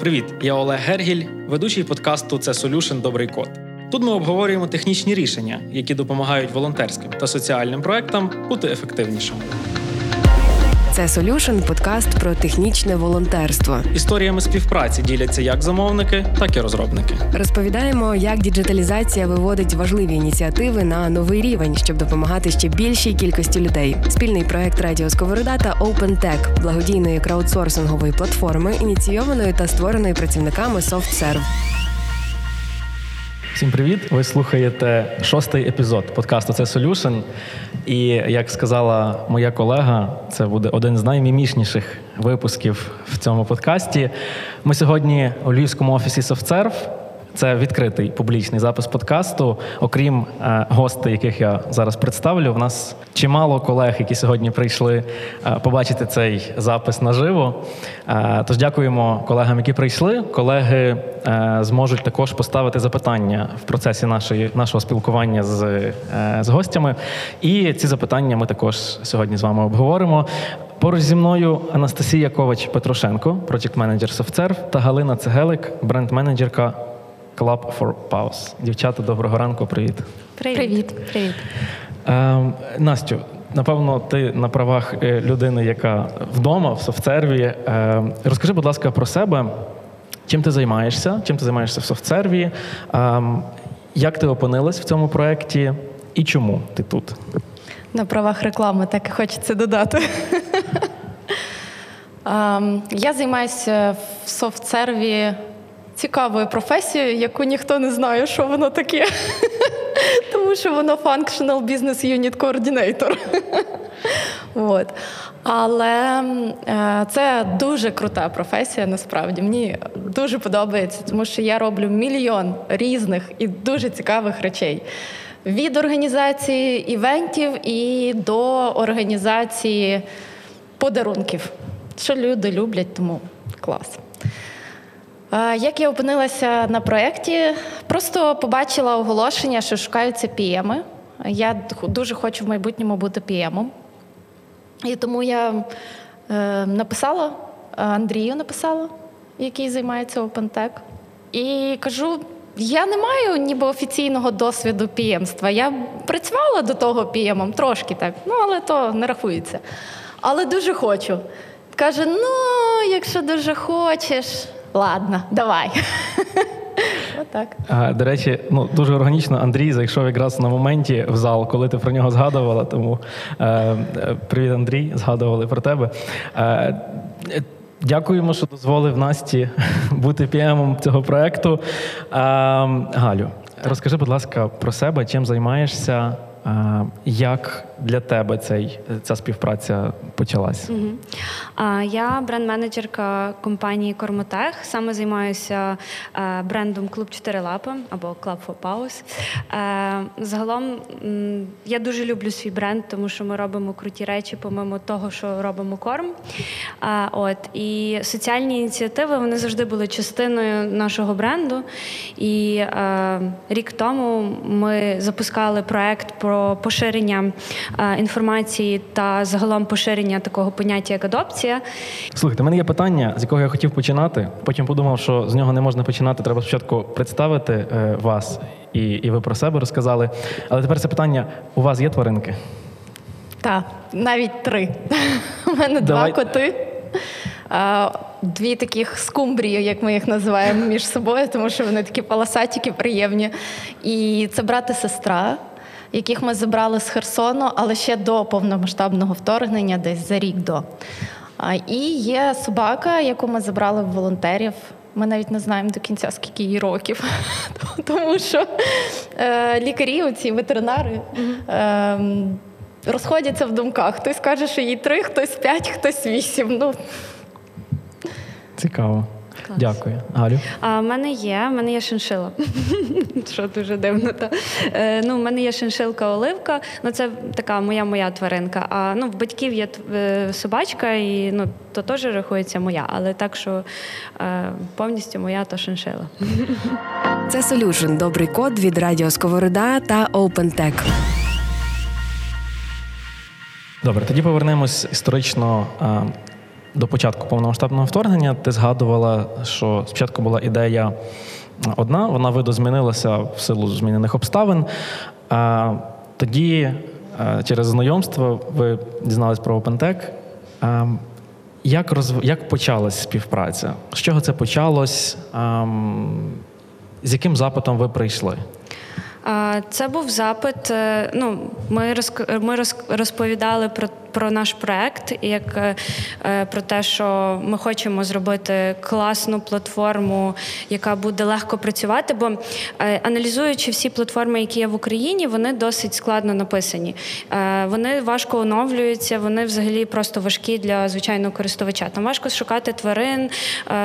Привіт, я Олег Гергіль, ведучий подкасту Це Solution Добрий код. Тут ми обговорюємо технічні рішення, які допомагають волонтерським та соціальним проектам бути ефективнішими. Це Solution – подкаст про технічне волонтерство. Історіями співпраці діляться як замовники, так і розробники. Розповідаємо, як діджиталізація виводить важливі ініціативи на новий рівень, щоб допомагати ще більшій кількості людей. Спільний проект Радіо Сковорода та OpenTech – благодійної краудсорсингової платформи, ініційованої та створеної працівниками SoftServe. Всім привіт! Ви слухаєте шостий епізод подкасту Це Solution. І як сказала моя колега, це буде один з наймімішніших випусків в цьому подкасті. Ми сьогодні у Львівському офісі SoftServe. Це відкритий публічний запис подкасту. Окрім е, гостей, яких я зараз представлю, в нас чимало колег, які сьогодні прийшли е, побачити цей запис наживо. Е, тож дякуємо колегам, які прийшли. Колеги е, зможуть також поставити запитання в процесі нашої, нашого спілкування з, е, з гостями. І ці запитання ми також сьогодні з вами обговоримо. Поруч зі мною Анастасія Ковач Петрушенко, проєкт-менеджер SoftServe, та Галина Цегелик, бренд-менеджерка Club for Pause. Дівчата, доброго ранку, привіт. Привіт. Привіт. Ем, Настю, напевно, ти на правах е, людини, яка вдома в софтсерві. Ем, розкажи, будь ласка, про себе. Чим ти займаєшся? Чим ти займаєшся в софтсерві? Ем, як ти опинилась в цьому проєкті і чому ти тут? На правах реклами так і хочеться додати. Я займаюся в софтсерві цікавою професією, яку ніхто не знає, що воно таке. Тому що воно Functional Business Unit Coordinator. От. Але е, це дуже крута професія, насправді. Мені дуже подобається, тому що я роблю мільйон різних і дуже цікавих речей. Від організації івентів і до організації подарунків, що люди люблять, тому клас. Е, Як я опинилася на проєкті, просто побачила оголошення, що шукаються пієми. Я дуже хочу в майбутньому бути піємом. І тому я е, написала Андрію, написала, який займається OpenTech. І кажу: я не маю ніби офіційного досвіду піємства. Я працювала до того піємом трошки так, ну але то не рахується. Але дуже хочу. Каже: ну, якщо дуже хочеш, ладно, давай. Отак. До речі, ну дуже органічно Андрій зайшов якраз на моменті в зал, коли ти про нього згадувала. Тому е, привіт, Андрій, згадували про тебе. Е, е, Дякуємо, що дозволив Насті бути піемом цього проекту. Е, Галю, розкажи, будь ласка, про себе, чим займаєшся, е, як для тебе цей, ця співпраця почалась? Угу. А, Я бренд-менеджерка компанії Кормотех. Саме займаюся е, брендом Клуб 4 лапи або Club for Pause. Е, Загалом я дуже люблю свій бренд, тому що ми робимо круті речі, помимо того, що робимо корм. Е, От і соціальні ініціативи вони завжди були частиною нашого бренду. І рік тому ми запускали проект про поширення інформації та загалом поширення такого поняття, як адопція. Слухайте, мене є питання, з якого я хотів починати. Потім подумав, що з нього не можна починати. Треба спочатку представити е, вас, і, і ви про себе розказали. Але тепер це питання: у вас є тваринки? Так, навіть три. У мене Давай. два коти. А, Дві таких скумбрії, як ми їх називаємо між собою, тому що вони такі полосатіки, приємні. І це брат і сестра, яких ми забрали з Херсону, але ще до повномасштабного вторгнення, десь за рік до. А, І є собака, яку ми забрали в волонтерів. Ми навіть не знаємо до кінця, скільки їй років, тому що е, лікарі, оці ветеринари, е, розходяться в думках. Хтось каже, що їй три, хтось п'ять, хтось вісім. Ну, Цікаво. Дякую. Галю. А в мене є, в мене є шиншила. Що дуже дивно. Та. Е, ну, в мене є шиншилка оливка, ну це така моя моя тваринка. А ну, в батьків є е, собачка, і ну, то теж рахується моя, але так, що е, повністю моя то шиншила. Це Solution – добрий код від Радіо Сковорода та OpenTech. Добре, тоді повернемось історично а, до початку повномасштабного вторгнення ти згадувала, що спочатку була ідея одна, вона видозмінилася в силу змінених обставин. А тоді, е, через знайомство, ви дізнались про OpenTech. А, Як, розв... як почалась співпраця? З чого це почалось? З яким запитом ви прийшли? Це був запит. е, Ну, ми роз- розповідали про, про наш проект, як е, про те, що ми хочемо зробити класну платформу, яка буде легко працювати. Бо е, аналізуючи всі платформи, які є в Україні, вони досить складно написані. Е, Вони важко оновлюються, вони взагалі просто важкі для звичайного користувача. Там важко шукати тварин,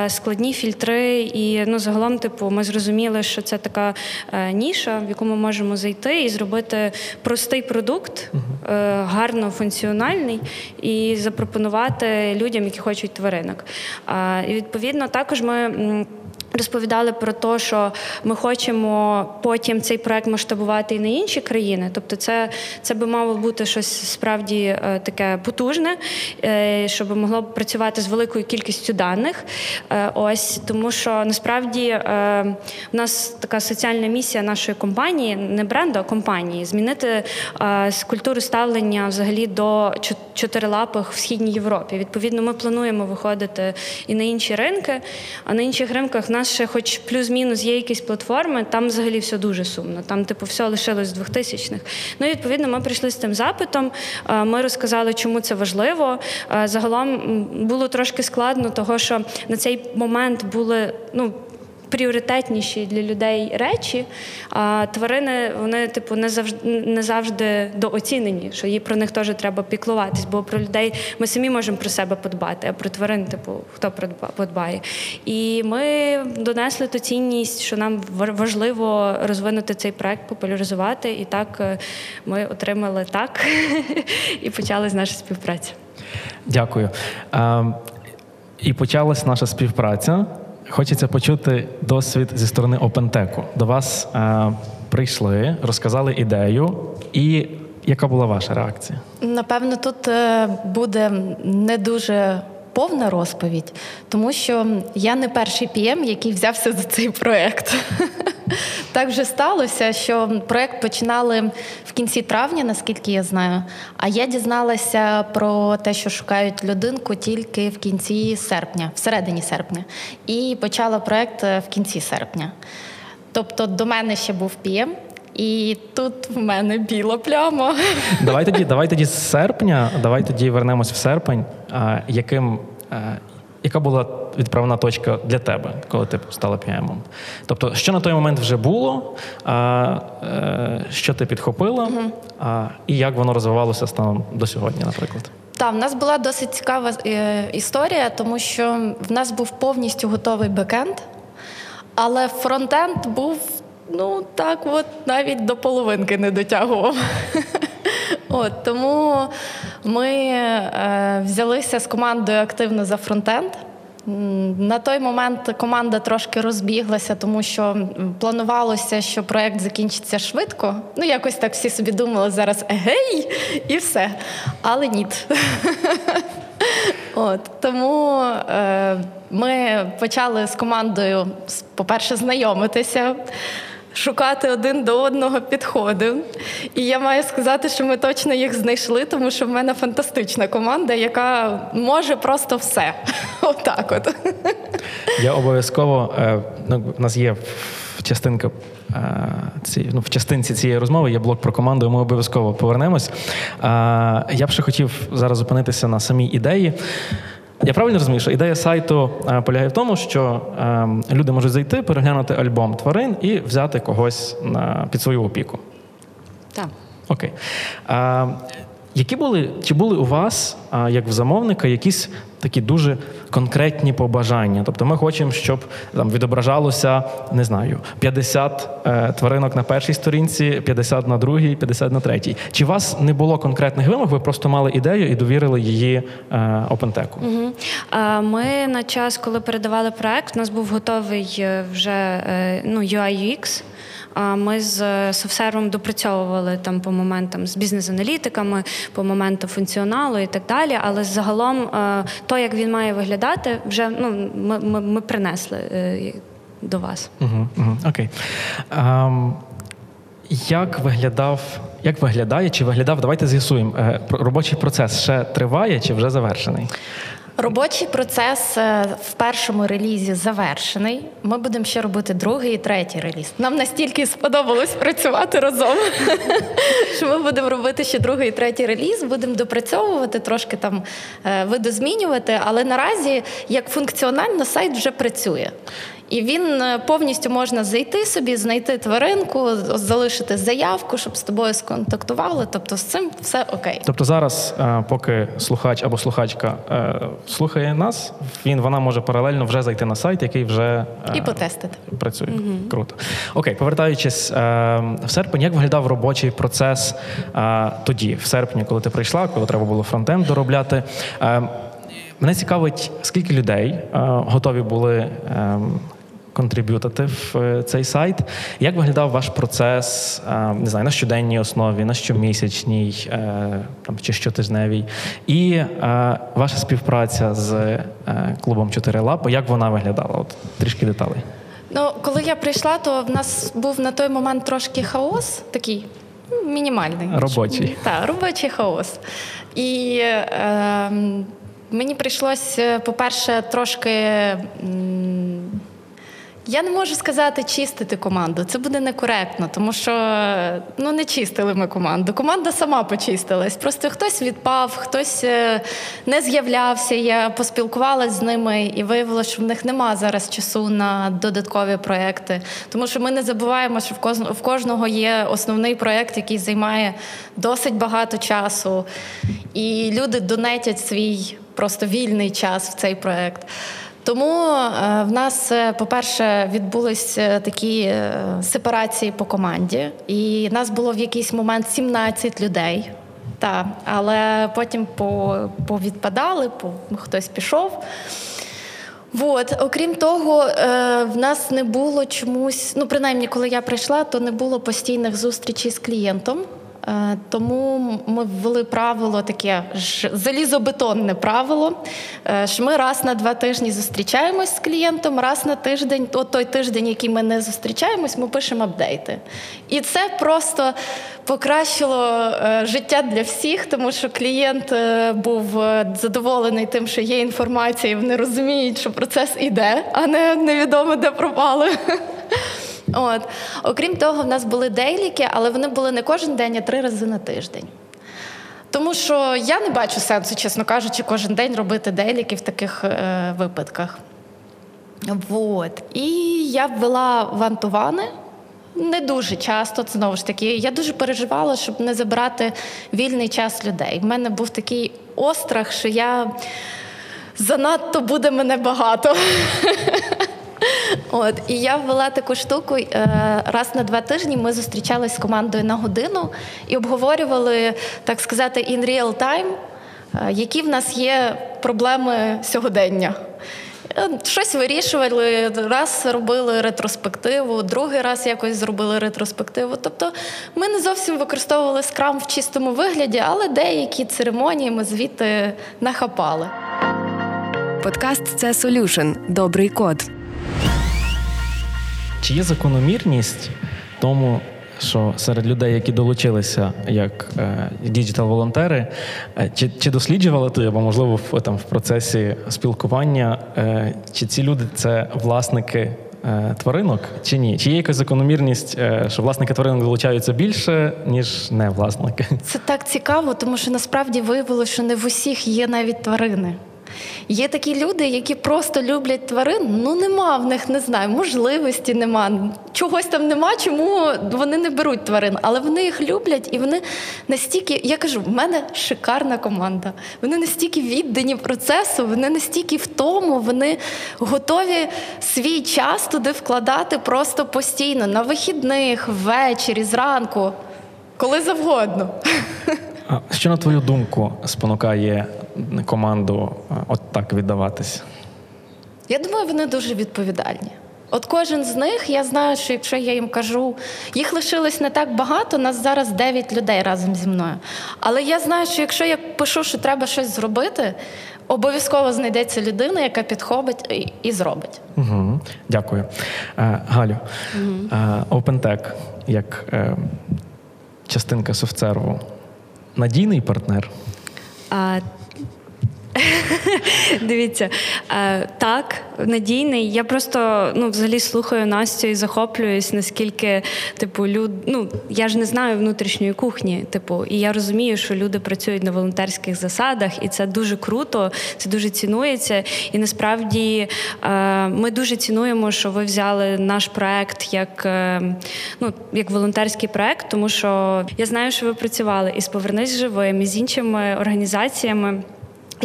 складні фільтри, і ну загалом, типу, ми зрозуміли, що це така ніша, в яку ми можемо зайти і зробити простий продукт, гарно функціональний, і запропонувати людям, які хочуть тваринок. І відповідно також ми. Розповідали про те, що ми хочемо потім цей проект масштабувати і на інші країни. Тобто, це, це би мало бути щось справді е, таке потужне, е, щоб могло б працювати з великою кількістю даних. Е, ось тому, що насправді в нас така соціальна місія нашої компанії, не бренду, а компанії, змінити з культури ставлення взагалі до чотирилапих в східній Європі. Відповідно, ми плануємо виходити і на інші ринки, а на інших ринках в нас ще, хоч плюс-мінус, є якісь платформи, там взагалі все дуже сумно. Там, типу, все лишилось з 2000-х. Ну і відповідно, ми прийшли з тим запитом. е, Ми розказали, чому це важливо. Е, Загалом було трошки складно, того що на цей момент були ну. Пріоритетніші для людей речі, а тварини вони, типу, не завжди не завжди дооцінені, що їй про них теж треба піклуватись, бо про людей ми самі можемо про себе подбати, а про тварин, типу, хто подбає. І ми донесли ту цінність, що нам ва- важливо розвинути цей проект, популяризувати. І так е, ми отримали так і почалась наша співпраця. Дякую. Е, І почалась наша співпраця. Хочеться почути досвід зі сторони OpenTech. До вас е, прийшли, розказали ідею, і яка була ваша реакція? Напевно, тут е, буде не дуже повна розповідь, тому що я не перший PM, який взявся за цей проект. Так вже сталося, що проект починали в кінці травня, наскільки я знаю. А я дізналася про те, що шукають людинку тільки в кінці серпня, всередині серпня, і почала проект е, в кінці серпня. Тобто до мене ще був PM, і тут в мене біла пляма. Давай тоді, давай тоді з серпня, давай тоді вернемось в серпень. А, яким, яка була відправна точка для тебе, коли ти стала піемом? Тобто, що на той момент вже було, а, е, що ти підхопила, а, і як воно розвивалося станом до сьогодні, наприклад? Так, в нас була досить цікава е, історія, тому що в нас був повністю готовий бекенд, але фронтенд був, ну так, от навіть до половинки не дотягував. От, тому ми е, взялися з командою активно за фронтенд. На той момент команда трошки розбіглася, тому що планувалося, що проект закінчиться швидко. Ну, якось так всі собі думали зараз егей, і все. Але ні. От тому е, ми почали з командою, по-перше, знайомитися. Шукати один до одного підходи. І я маю сказати, що ми точно їх знайшли, тому що в мене фантастична команда, яка може просто все. Отак от. Я обов'язково е, ну, в нас є частинка. е, Ці, ну, в частинці цієї розмови є блок про команду, ми обов'язково повернемось. Е, Я б ще хотів зараз зупинитися на самій ідеї. Я правильно розумію, що ідея сайту е, полягає в тому, що е, люди можуть зайти, переглянути альбом тварин і взяти когось на, під свою опіку. Так. Окей. Які були, чи були у вас, як в замовника, якісь такі дуже конкретні побажання? Тобто ми хочемо, щоб там відображалося, не знаю, 50 е, тваринок на першій сторінці, 50 на другій, 50 на третій. Чи у вас не було конкретних вимог, ви просто мали ідею і довірили її е? Мгм. А Ми на час, коли передавали проект, у нас був готовий е, вже е, ну, UI UX. Ми з софтсервом допрацьовували там по моментам з бізнес-аналітиками, по моменту функціоналу і так далі. Але загалом е, то, як він має виглядати, вже ну, ми, ми, ми принесли е, до вас. Угу, угу, окей. Ем, як виглядав, як виглядає, чи виглядав, давайте з'ясуємо, е, робочий процес ще триває чи вже завершений? Робочий процес е, в першому релізі завершений. Ми будемо ще робити другий і третій реліз. Нам настільки сподобалось працювати разом, що ми будемо робити ще другий і третій реліз, будемо допрацьовувати, трошки там е, видозмінювати. Але наразі, як функціонально, сайт вже працює. І він е, повністю можна зайти собі, знайти тваринку, залишити заявку, щоб з тобою сконтактували. Тобто з цим все окей. Тобто зараз, е, поки слухач або слухачка е, слухає нас, він вона може паралельно вже зайти на сайт, який вже І потестити. працює. Круто. Окей, повертаючись в серпень, як виглядав робочий процес тоді, в серпні, коли ти прийшла, коли треба було фронтенд доробляти. Мене цікавить, скільки людей готові були. Е, Контриб'ютати в е, цей сайт. Як виглядав ваш процес, е, не знаю, на щоденній основі, на щомісячній е, там, чи щотижневій, і ваша співпраця з клубом «Чотири лапи, як вона виглядала? От трішки деталей. Ну, коли я прийшла, то в нас був на той момент трошки хаос, такий ну, мінімальний. Робочий. Так, робочий хаос. І е, мені прийшлося, по-перше, трошки. Я не можу сказати чистити команду. Це буде некоректно, тому що ну не чистили ми команду. Команда сама почистилась. Просто хтось відпав, хтось е, не з'являвся. Я поспілкувалася з ними і виявилося, що в них нема зараз часу на додаткові проекти. Тому що ми не забуваємо, що в кожного є основний проект, який займає досить багато часу, і люди донетять свій просто вільний час в цей проект. Тому е, в нас, е, по-перше, відбулися такі е, сепарації по команді, і нас було в якийсь момент 17 людей. Та, але потім по, повідпадали, по, хтось пішов. От, окрім того, в нас не було чомусь, ну принаймні, коли я прийшла, то не було постійних зустрічей з клієнтом. Е, Тому ми ввели правило таке залізобетонне правило, е, що ми раз на два тижні зустрічаємось з клієнтом, раз на тиждень, от той тиждень, який ми не зустрічаємось, ми пишемо апдейти. І це просто покращило е, життя для всіх, тому що клієнт був задоволений тим, що є інформація, і вони розуміють, що процес іде, а не невідомо де пропали. От. Окрім того, в нас були дейліки, але вони були не кожен день, а три рази на тиждень. Тому що я не бачу сенсу, чесно кажучи, кожен день робити дейліки в таких е, випадках. Вот. І я ввела вантувани. Не дуже часто, знову ж таки. Я дуже переживала, щоб не забрати вільний час людей. В мене був такий острах, що я занадто буде мене багато. От і я ввела таку штуку. е, Раз на два тижні ми зустрічалися з командою на годину і обговорювали, так сказати, in real time, е, які в нас є проблеми сьогодення. Е, Щось вирішували, раз робили ретроспективу, другий раз якось зробили ретроспективу. Тобто ми не зовсім використовували скрам в чистому вигляді, але деякі церемонії ми звідти нахапали. Подкаст це Solution – добрий код. Чи є закономірність тому, що серед людей, які долучилися як е, діджитал-волонтери, е, чи, чи досліджували ти, або можливо в там в процесі спілкування, е, чи ці люди це власники тваринок, чи ні? Чи є якась закономірність, що власники тваринок долучаються більше, ніж не власники? Це так цікаво, тому що насправді виявилося, що не в усіх є навіть тварини. Є такі люди, які просто люблять тварин. Ну нема в них, не знаю, можливості нема. Чогось там нема, чому вони не беруть тварин, але вони їх люблять, і вони настільки, я кажу, в мене шикарна команда. Вони настільки віддані процесу, вони настільки в тому, вони готові свій час туди вкладати просто постійно, на вихідних, ввечері, зранку, коли завгодно. Що на твою думку спонукає команду е, от так віддаватись? Я думаю, вони дуже відповідальні. От кожен з них, я знаю, що якщо я їм кажу, їх лишилось не так багато, нас зараз 9 людей разом зі мною. Але я знаю, що якщо я пишу, що треба щось зробити, обов'язково знайдеться людина, яка підхопить і, і зробить. Угу. Дякую. Е, Галю, е, OpenTech як е, частинка софтсерву надійний партнер. А, Дивіться, е, так, надійний. Я просто ну, взагалі слухаю Настю і захоплююсь, наскільки, типу, люд... ну, я ж не знаю внутрішньої кухні. Типу, і я розумію, що люди працюють на волонтерських засадах, і це дуже круто, це дуже цінується. І насправді е, ми дуже цінуємо, що ви взяли наш проект як, е, ну, як волонтерський проект, тому що я знаю, що ви працювали із Повернись живим, і з іншими організаціями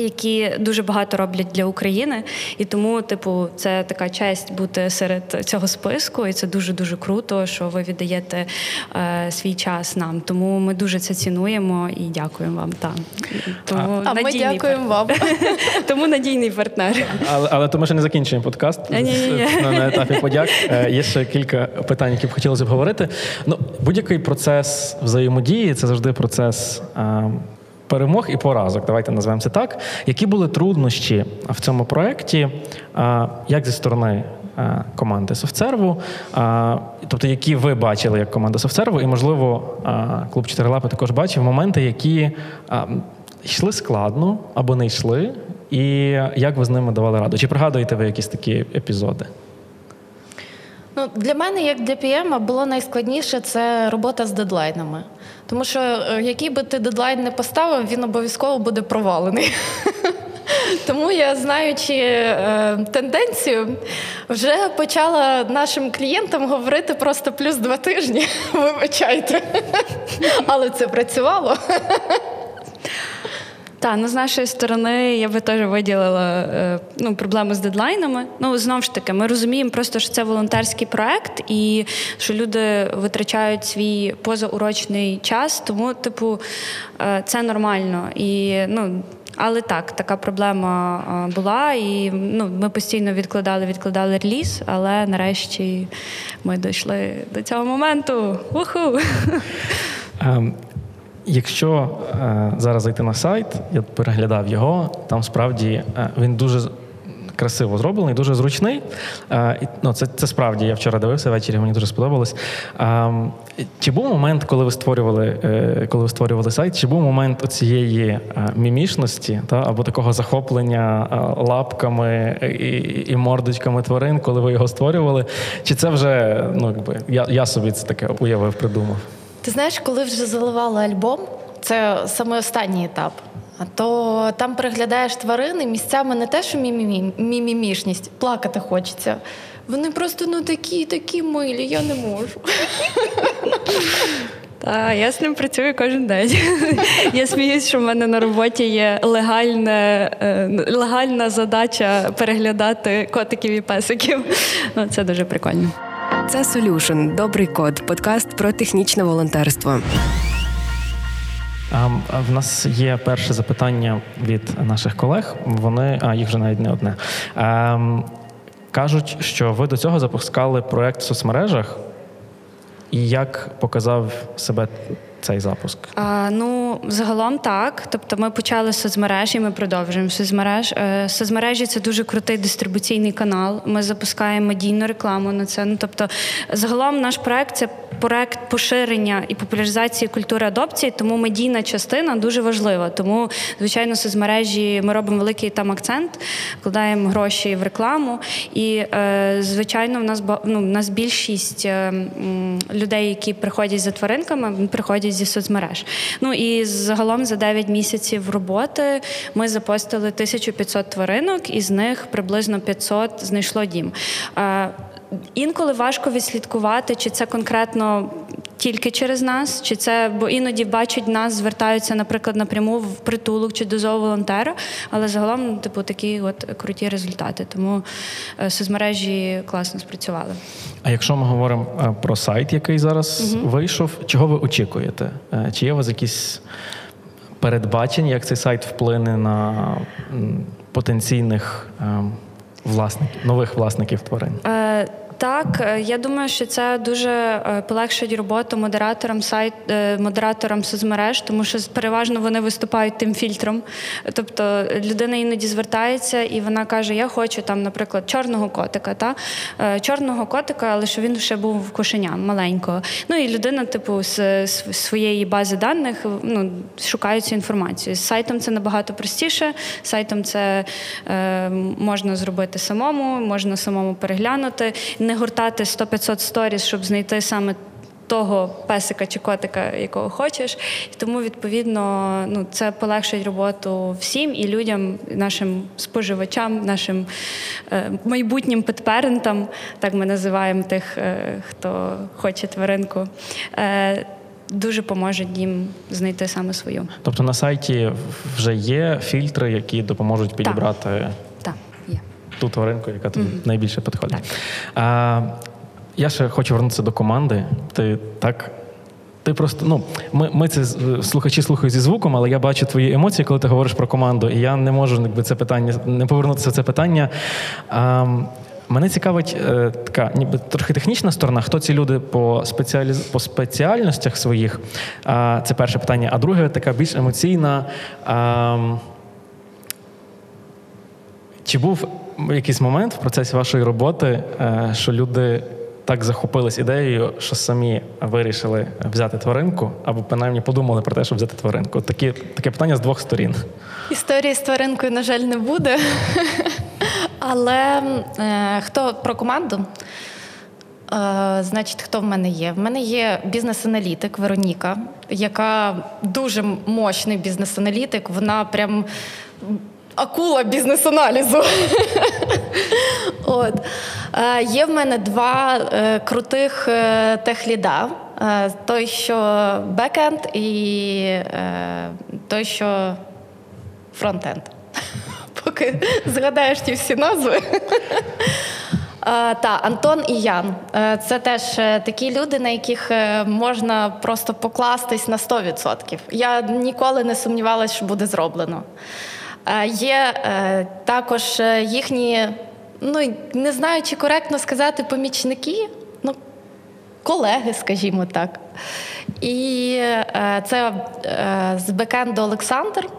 які дуже багато роблять для України, і тому, типу, це така честь бути серед цього списку, і це дуже дуже круто, що ви віддаєте е, свій час нам. Тому ми дуже це цінуємо і дякуємо вам. Та тому А ми дякуємо вам. Тому надійний партнер. Але, але то ми ще не закінчуємо подкаст на, на етапі подяк. Е, Є ще кілька питань, які б хотілося обговорити. Ну, будь-який процес взаємодії це завжди процес. Перемог і поразок, давайте назвемо це так. Які були труднощі в цьому проєкті, як зі сторони команди софтсерву, тобто які ви бачили як команда софтсерву, і, можливо, клуб «Чотирилапи» також бачив моменти, які йшли складно або не йшли, і як ви з ними давали раду? Чи пригадуєте ви якісь такі епізоди? Ну, для мене, як для PM, було найскладніше це робота з дедлайнами. Тому що е, який би ти дедлайн не поставив, він обов'язково буде провалений. Тому я, знаючи е, тенденцію, вже почала нашим клієнтам говорити просто плюс два тижні. Вибачайте. Але це працювало. Так, ну з нашої сторони я би теж виділила е, ну, проблему з дедлайнами. Ну, знову ж таки, ми розуміємо просто, що це волонтерський проект і що люди витрачають свій позаурочний час, тому, типу, е, це нормально. І, ну, але так, така проблема е, була, і ну, ми постійно відкладали, відкладали реліз, але нарешті ми дійшли до цього моменту. Уху! Якщо е, зараз зайти на сайт, я переглядав його, там справді е, він дуже красиво зроблений, дуже зручний. Е, ну, це, це справді я вчора дивився ввечері, мені дуже сподобалось. Ем, чи був момент, коли ви створювали, е, коли ви створювали сайт, чи був момент оцієї е, мімішності та, або такого захоплення е, лапками і, і мордочками тварин, коли ви його створювали? Чи це вже ну, якби, я, я собі це таке уявив, придумав? Ти знаєш, коли вже заливали альбом, це саме останній етап. То там переглядаєш тварини місцями не те, що мімімішність, плакати хочеться. Вони просто ну такі, такі милі, я не можу. Та я з ним працюю кожен день. Я сміюсь, що в мене на роботі є легальне, е, легальна задача переглядати котиків і песиків. Ну, це дуже прикольно. Це Solution – добрий код, подкаст про технічне волонтерство. А, а В нас є перше запитання від наших колег. Вони, а їх вже навіть не одне. Ем, кажуть, що ви до цього запускали проект в соцмережах. І як показав себе цей запуск? А, ну, загалом так. Тобто ми почали з соцмереж і ми продовжуємо соцмереж. Е, Соцмережі це дуже крутий дистрибуційний канал. Ми запускаємо медійну рекламу на це. Ну, тобто, загалом наш проект це проект поширення і популяризації культури адопції, тому медійна частина дуже важлива. Тому, звичайно, соцмережі ми робимо великий там акцент, вкладаємо гроші в рекламу. І, е, звичайно, в нас ну, в нас більшість е, людей, які приходять за тваринками, приходять зі соцмереж. Ну і загалом за 9 місяців роботи ми запостили 1500 тваринок, із них приблизно 500 знайшло дім. Інколи важко відслідкувати, чи це конкретно тільки через нас, чи це, бо іноді бачать нас, звертаються, наприклад, напряму в притулок чи до зооволонтера, але загалом, типу, такі от круті результати. Тому е, соцмережі класно спрацювали. А якщо ми говоримо е, про сайт, який зараз вийшов, чого ви очікуєте? Е, Чи є у вас якісь передбачення, як цей сайт вплине на потенційних ем, власників, нових власників тварин? Е, Так, е, я думаю, що це дуже е, полегшить роботу модераторам сайт, е, модераторам соцмереж, тому що переважно вони виступають тим фільтром. Тобто людина іноді звертається і вона каже: Я хочу там, наприклад, чорного котика, та чорного котика, але що він ще був кошеням маленького. Ну і людина, типу, з своєї бази даних ну, шукає цю інформацію. З сайтом це набагато простіше. Сайтом це е, можна зробити самому, можна самому переглянути, не гортати 100-500 сторіс, щоб знайти саме. Того песика чи котика, якого хочеш, і тому відповідно ну це полегшить роботу всім і людям, нашим споживачам, нашим е, майбутнім петперентам, так ми називаємо тих, е, хто хоче тваринку. Е, Дуже поможуть їм знайти саме свою. Тобто на сайті вже є фільтри, які допоможуть підібрати Так. Ту тваринку, яка тобі найбільше підходить. А, я ще хочу вернутися до команди. Ти так. Ти просто ну ми, ми це слухачі слухають зі звуком, але я бачу твої емоції, коли ти говориш про команду, і я не можу якби це питання не повернутися в це питання. А, мене цікавить е, така, ніби трохи технічна сторона. Хто ці люди по спеціаліз... по спеціальностях своїх? А, це перше питання. А друге, така більш емоційна. А, чи був якийсь момент в процесі вашої роботи, е, що люди так захопились ідеєю, що самі вирішили взяти тваринку, або принаймні подумали про те, щоб взяти тваринку? Такі, таке питання з двох сторін. Історії з тваринкою, на жаль, не буде. Але е, хто про команду? Е, значить, хто в мене є? В мене є бізнес-аналітик Вероніка, яка дуже мощний бізнес-аналітик. Вона прям акула бізнес-аналізу. От. Е, є в мене два е, крутих е, техліда. Той, що бекенд, і той, що фронтенд. Поки згадаєш ті всі назви. Та Антон і Ян. Це теж такі люди, на яких можна просто покластись на 100%. Я ніколи не сумнівалася, що буде зроблено. Е, Є е, також е, їхні, ну не знаю, чи коректно сказати, помічники. Ну, колеги, скажімо так. І це з бекенду Олександр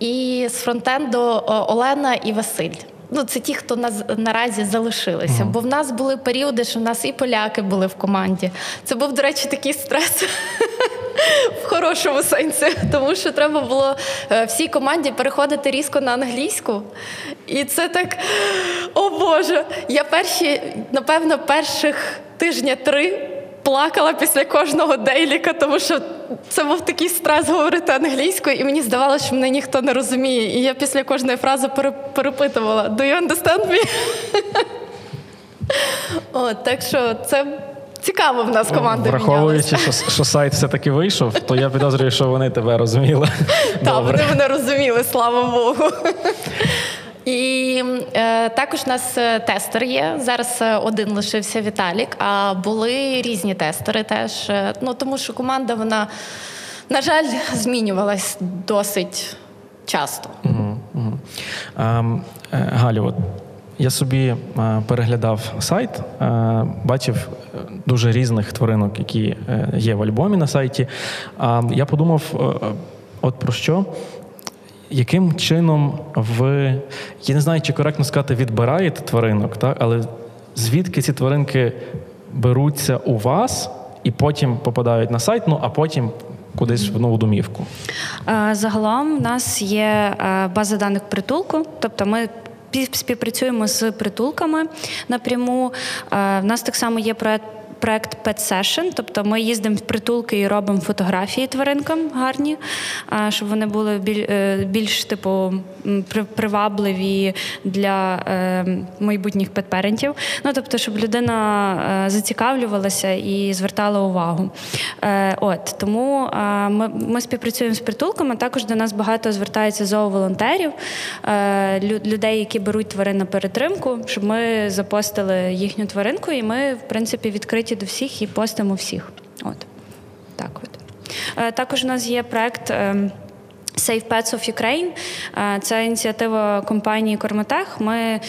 і з фронтенду Олена і Василь. Ну, це ті, хто нас наразі залишилися. Бо в нас були періоди, що в нас і поляки були в команді. Це був, до речі, такий стрес в хорошому сенсі, тому що треба було е, всій команді переходити різко на англійську. І це так, о Боже, я перші, напевно, перших тижня три плакала після кожного дейліка, тому що це був такий стрес говорити англійською, і мені здавалося, що мене ніхто не розуміє. І я після кожної фрази пере- перепитувала: Do you understand me? От, так що це цікаво в нас команда Враховуючи, що, що сайт все-таки вийшов, то я підозрюю, що вони тебе розуміли. Так, вони мене розуміли, слава Богу. І е, також у нас е, тестер є. Зараз е, один лишився Віталік, а були різні тестери теж. Е, Ну тому що команда, вона, на жаль, змінювалась досить часто. Ем, е, Галю, от я собі переглядав сайт, бачив дуже різних тваринок, які е, є в альбомі на сайті. А я подумав, е, от про що. Яким чином ви, я не знаю, чи коректно сказати, відбираєте тваринок, так? але звідки ці тваринки беруться у вас і потім попадають на сайт, ну а потім кудись в нову домівку? Е, Загалом в нас є база даних притулку, тобто ми пі- співпрацюємо з притулками напряму. В нас так само є проект. Проект Pet Session, тобто ми їздимо в притулки і робимо фотографії тваринкам гарні, щоб вони були е, більш типу привабливі для е, майбутніх петперентів. Ну тобто, щоб людина е, зацікавлювалася і звертала увагу. От тому ми, ми співпрацюємо з притулками. Також до нас багато звертається зооволонтерів, людей, які беруть тварин на перетримку, щоб ми запостили їхню тваринку, і ми, в принципі, відкриті до всіх і постимо всіх. От так от. Е, Також у нас є проект. Save Pets of Ukraine. Е, Це ініціатива компанії Кормотех. Ми е,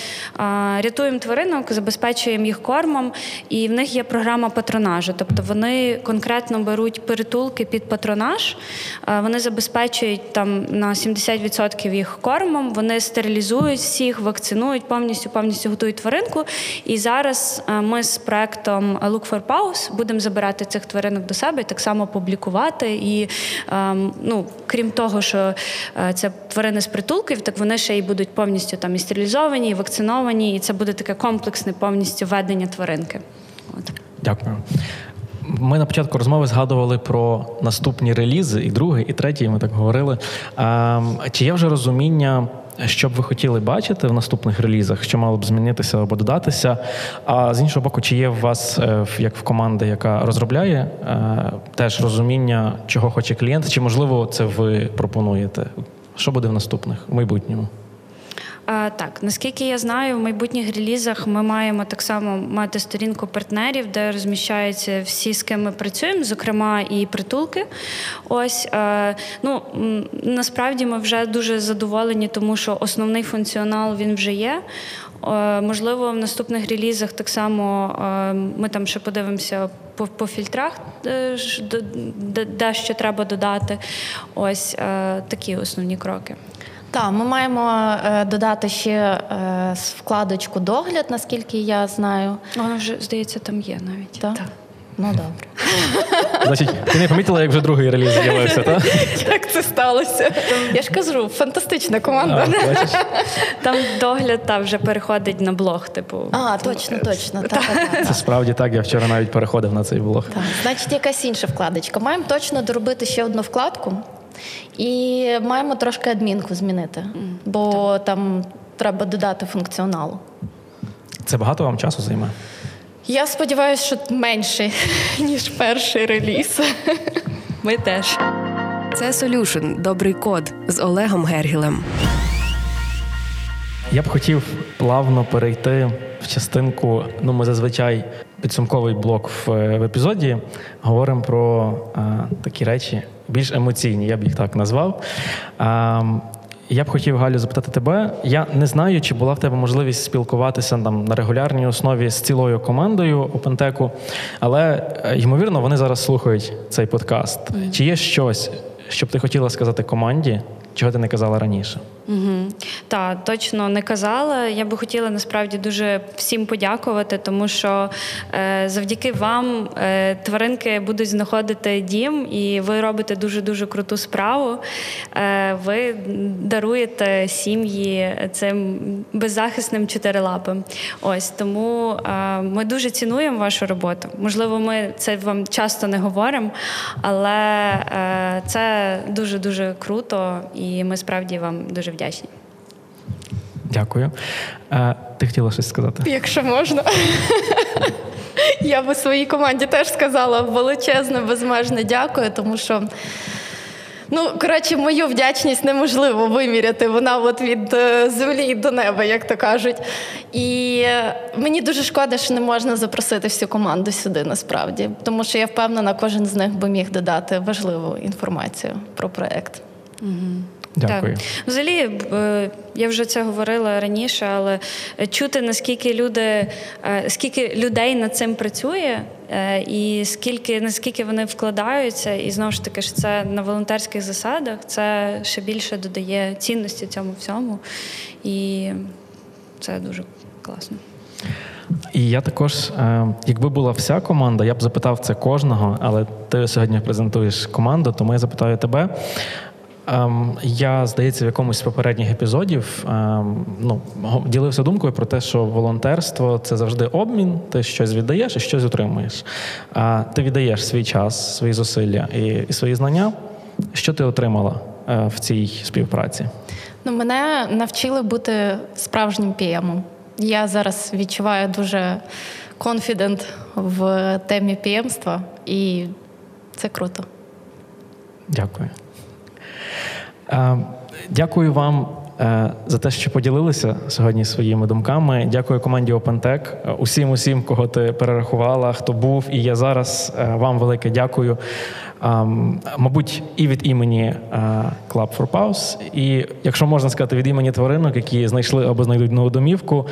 рятуємо тваринок, забезпечуємо їх кормом, і в них є програма патронажу. Тобто вони конкретно беруть перетулки під патронаж, е, вони забезпечують там на 70% їх кормом, вони стерилізують всіх, вакцинують повністю, повністю готують тваринку. І зараз ми з проектом Look for Paws будемо забирати цих тваринок до себе і так само публікувати. І ем, ну, крім того, що е, це тварини з притулків, так вони ще й будуть повністю там і стерилізовані, і вакциновані, і це буде таке комплексне повністю ведення тваринки. От. Дякую. Ми на початку розмови згадували про наступні релізи, і другий, і третій. Ми так говорили. Чи є вже розуміння, що б ви хотіли бачити в наступних релізах, що мало б змінитися або додатися? А з іншого боку, чи є в вас, е, як в команди, яка розробляє, е, теж розуміння, чого хоче клієнт, чи можливо це ви пропонуєте? Що буде в наступних в майбутньому? Так, наскільки я знаю, в майбутніх релізах ми маємо так само мати сторінку партнерів, де розміщаються всі, з ким ми працюємо, зокрема і притулки. Ось ну насправді ми вже дуже задоволені, тому що основний функціонал він вже є. Можливо, в наступних релізах так само ми там ще подивимося по, по фільтрах, е, де що треба додати. Ось е, такі основні кроки. Так, ми маємо е, додати ще е, вкладочку догляд, наскільки я знаю. Воно вже здається, там є навіть. Так? Ну добре. Значить, ти не помітила, як вже другий реліз з'явився, так? Як це сталося? Я ж кажу, фантастична команда. Бачиш? Там догляд та вже переходить на блог, типу. А, точно, точно. Так, так, так. Це справді так. Я вчора навіть переходив на цей блог. Так, значить, якась інша вкладочка. Маємо точно доробити ще одну вкладку і маємо трошки адмінку змінити, бо там треба додати функціоналу. Це багато вам часу займе? Я сподіваюся, що менше, ніж перший реліз. Ми теж. Це Solution – добрий код з Олегом Гергілем. Я б хотів плавно перейти в частинку. Ну, ми зазвичай підсумковий блок в, в епізоді говоримо про а, такі речі більш емоційні, я б їх так назвав. А, я б хотів Галю запитати тебе. Я не знаю, чи була в тебе можливість спілкуватися там на регулярній основі з цілою командою Опентеку, але е, ймовірно вони зараз слухають цей подкаст. Чи є щось, що б ти хотіла сказати команді, чого ти не казала раніше? Угу. Так, точно не казала. Я би хотіла насправді дуже всім подякувати, тому що е, завдяки вам е, тваринки будуть знаходити дім, і ви робите дуже дуже круту справу. Е, ви даруєте сім'ї цим беззахисним чотирилапим. Ось тому е, ми дуже цінуємо вашу роботу. Можливо, ми це вам часто не говоримо, але е, це дуже дуже круто, і ми справді вам дуже вдячні. Дякую. Е, ти хотіла щось сказати? Якщо можна. Я би своїй команді теж сказала величезне, безмежне дякую, тому що. Ну, коротше, мою вдячність неможливо виміряти. Вона от від е, землі до неба, як то кажуть. І е, мені дуже шкода, що не можна запросити всю команду сюди насправді, тому що я впевнена, кожен з них би міг додати важливу інформацію про проект. Дякую. Так. Взагалі, е, я вже це говорила раніше, але чути наскільки люди, е, скільки людей над цим працює, е, і скільки наскільки вони вкладаються, і знову ж таки, що це на волонтерських засадах, це ще більше додає цінності цьому всьому, і це дуже класно. І я також, якби була вся команда, я б запитав це кожного, але ти сьогодні презентуєш команду, тому я запитаю тебе. Ем, Я, здається, в якомусь з попередніх епізодів ем, ну, ділився думкою про те, що волонтерство це завжди обмін, ти щось віддаєш і щось отримуєш. Ти віддаєш свій час, свої зусилля і, і свої знання. Що ти отримала е, в цій співпраці? Ну, мене навчили бути справжнім піємом. Я зараз відчуваю дуже конфідент в темі піємства, і це круто. Дякую. Дякую вам е, за те, що поділилися сьогодні своїми думками. Дякую команді OpenTech, е, усім, усім, кого ти перерахувала, хто був і є зараз. Е, Вам велике дякую. Мабуть, і від імені Club for Paws, і якщо можна сказати, від імені тваринок, які знайшли або знайдуть нову домівку.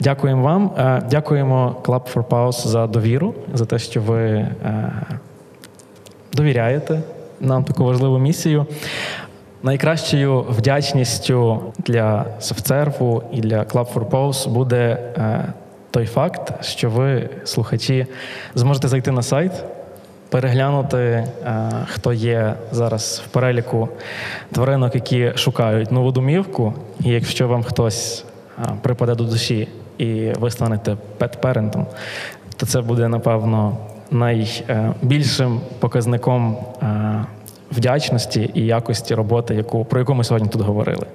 Дякуємо вам. Дякуємо Club for Paws за довіру, за те, що ви довіряєте нам таку важливу місію. Найкращою вдячністю для софтсерву і для Club for Pause буде е, той факт, що ви, слухачі, зможете зайти на сайт, переглянути, е, хто є зараз в переліку тваринок, які шукають нову домівку. І якщо вам хтось е, припаде до душі і ви станете пет-перентом, то це буде, напевно, найбільшим показником вдячності і якості роботи, яку, про яку ми сьогодні тут говорили.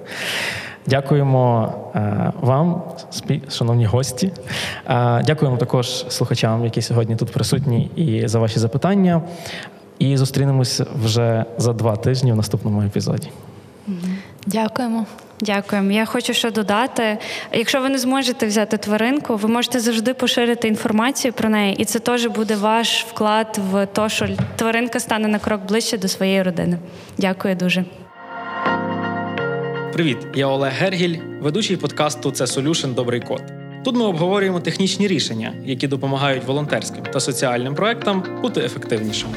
Дякуємо е, вам, шановні гості. Е, Дякуємо також слухачам, які сьогодні тут присутні, і за ваші запитання. І зустрінемося вже за два тижні в наступному епізоді. Дякуємо. Дякуємо. Я хочу ще додати. Якщо ви не зможете взяти тваринку, ви можете завжди поширити інформацію про неї, і це теж буде ваш вклад в те, що тваринка стане на крок ближче до своєї родини. Дякую дуже. Привіт, я Олег Гергіль, ведучий подкасту Це Solution Добрий код. Тут ми обговорюємо технічні рішення, які допомагають волонтерським та соціальним проектам бути ефективнішими.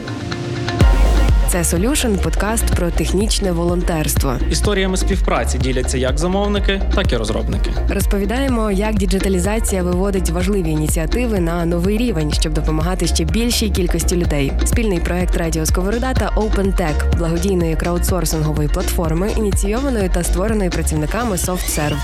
Це Solution – подкаст про технічне волонтерство. Історіями співпраці діляться як замовники, так і розробники. Розповідаємо, як діджиталізація виводить важливі ініціативи на новий рівень, щоб допомагати ще більшій кількості людей. Спільний проект Радіо Сковорода та OpenTech – благодійної краудсорсингової платформи, ініційованої та створеної працівниками SoftServe.